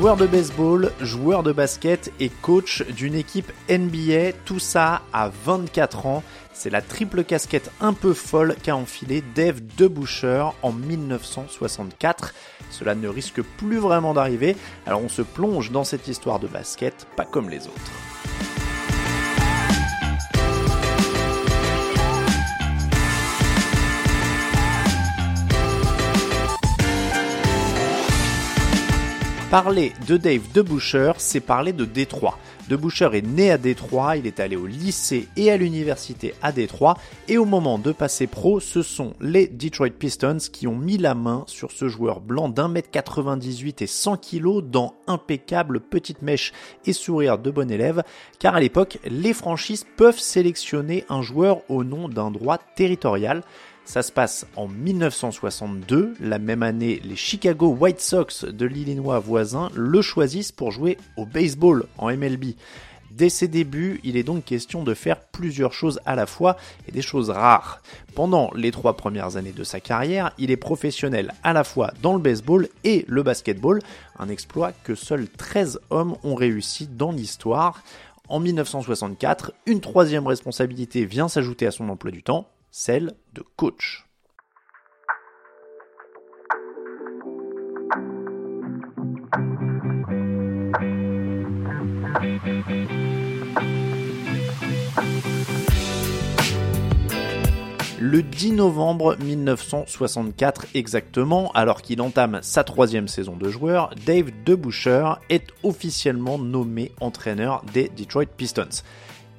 Joueur de baseball, joueur de basket et coach d'une équipe NBA, tout ça à 24 ans. C'est la triple casquette un peu folle qu'a enfilé Dave DeBuscher en 1964. Cela ne risque plus vraiment d'arriver, alors on se plonge dans cette histoire de basket pas comme les autres. Parler de Dave DeBuscher, c'est parler de Détroit. DeBuscher est né à Détroit, il est allé au lycée et à l'université à Détroit, et au moment de passer pro, ce sont les Detroit Pistons qui ont mis la main sur ce joueur blanc d'un mètre 98 et 100 kilos dans impeccable petite mèche et sourire de bon élève, car à l'époque, les franchises peuvent sélectionner un joueur au nom d'un droit territorial. Ça se passe en 1962. La même année, les Chicago White Sox de l'Illinois voisin le choisissent pour jouer au baseball en MLB. Dès ses débuts, il est donc question de faire plusieurs choses à la fois et des choses rares. Pendant les trois premières années de sa carrière, il est professionnel à la fois dans le baseball et le basketball, un exploit que seuls 13 hommes ont réussi dans l'histoire. En 1964, une troisième responsabilité vient s'ajouter à son emploi du temps, celle de coach. Le 10 novembre 1964 exactement, alors qu'il entame sa troisième saison de joueur, Dave DeBuscher est officiellement nommé entraîneur des Detroit Pistons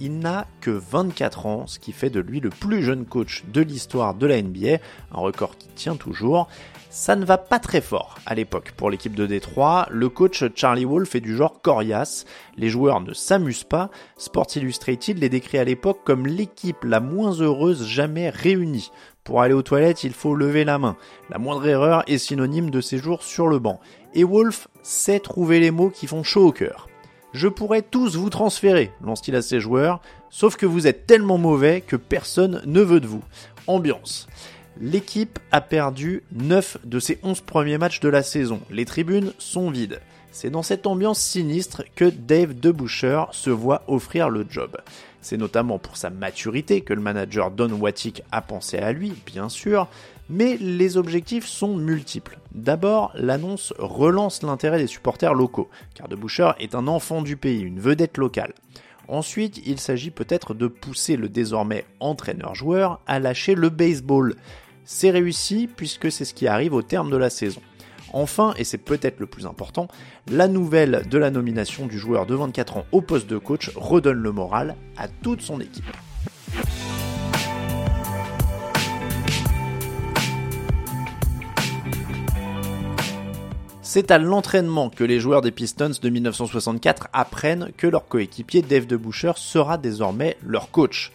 il n'a que 24 ans, ce qui fait de lui le plus jeune coach de l'histoire de la NBA, un record qui tient toujours. Ça ne va pas très fort à l'époque pour l'équipe de Détroit. Le coach Charlie Wolf est du genre coriace. Les joueurs ne s'amusent pas. Sports Illustrated les décrit à l'époque comme l'équipe la moins heureuse jamais réunie. Pour aller aux toilettes, il faut lever la main. La moindre erreur est synonyme de séjour sur le banc. Et Wolf sait trouver les mots qui font chaud au cœur. Je pourrais tous vous transférer, lance-t-il à ses joueurs, sauf que vous êtes tellement mauvais que personne ne veut de vous. Ambiance. L'équipe a perdu 9 de ses 11 premiers matchs de la saison. Les tribunes sont vides. C'est dans cette ambiance sinistre que Dave DeBuscher se voit offrir le job. C'est notamment pour sa maturité que le manager Don Wattick a pensé à lui, bien sûr, mais les objectifs sont multiples. D'abord, l'annonce relance l'intérêt des supporters locaux, car De Boucher est un enfant du pays, une vedette locale. Ensuite, il s'agit peut-être de pousser le désormais entraîneur-joueur à lâcher le baseball. C'est réussi puisque c'est ce qui arrive au terme de la saison. Enfin, et c'est peut-être le plus important, la nouvelle de la nomination du joueur de 24 ans au poste de coach redonne le moral à toute son équipe. C'est à l'entraînement que les joueurs des Pistons de 1964 apprennent que leur coéquipier Dave DeBuscher sera désormais leur coach.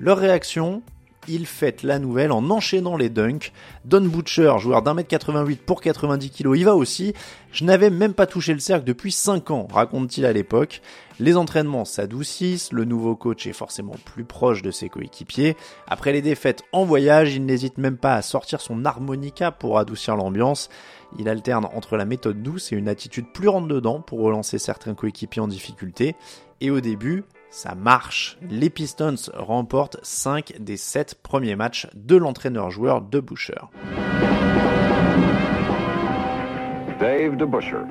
Leur réaction? Il fête la nouvelle en enchaînant les dunks. Don Butcher, joueur d'un mètre 88 pour 90 kg, y va aussi. Je n'avais même pas touché le cercle depuis 5 ans, raconte-t-il à l'époque. Les entraînements s'adoucissent, le nouveau coach est forcément plus proche de ses coéquipiers. Après les défaites en voyage, il n'hésite même pas à sortir son harmonica pour adoucir l'ambiance. Il alterne entre la méthode douce et une attitude plus rentre-dedans pour relancer certains coéquipiers en difficulté. Et au début, ça marche. Les Pistons remportent 5 des 7 premiers matchs de l'entraîneur-joueur de Boucher. Dave DeBuscher,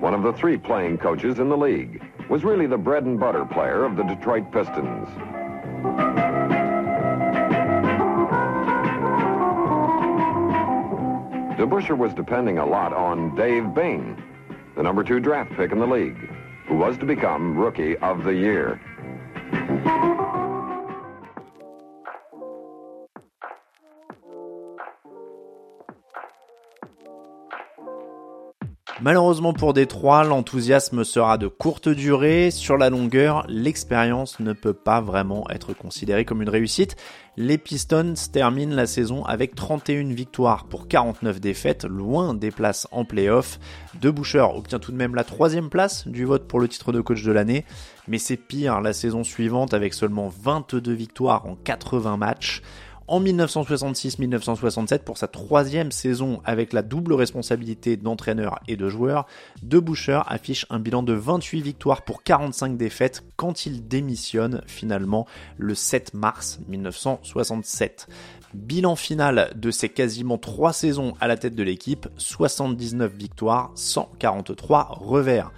one of the three playing coaches in the league, was really the bread and butter player of the Detroit Pistons. DeBuscher was depending a lot on Dave Bain, the number two draft pick in the league, who was to become Rookie of the Year. Malheureusement pour Détroit, l'enthousiasme sera de courte durée. Sur la longueur, l'expérience ne peut pas vraiment être considérée comme une réussite. Les Pistons terminent la saison avec 31 victoires pour 49 défaites, loin des places en playoff. De Boucher obtient tout de même la troisième place du vote pour le titre de coach de l'année, mais c'est pire la saison suivante avec seulement 22 victoires en 80 matchs en 1966-1967 pour sa troisième saison avec la double responsabilité d'entraîneur et de joueur, De Boucher affiche un bilan de 28 victoires pour 45 défaites quand il démissionne finalement le 7 mars 1967. Bilan final de ces quasiment trois saisons à la tête de l'équipe, 79 victoires, 143 revers.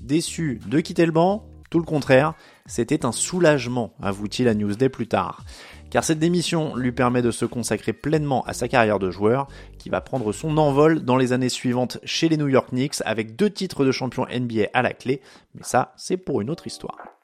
Déçu de quitter le banc, tout le contraire, c'était un soulagement, avoue-t-il à Newsday plus tard car cette démission lui permet de se consacrer pleinement à sa carrière de joueur, qui va prendre son envol dans les années suivantes chez les New York Knicks avec deux titres de champion NBA à la clé, mais ça c'est pour une autre histoire.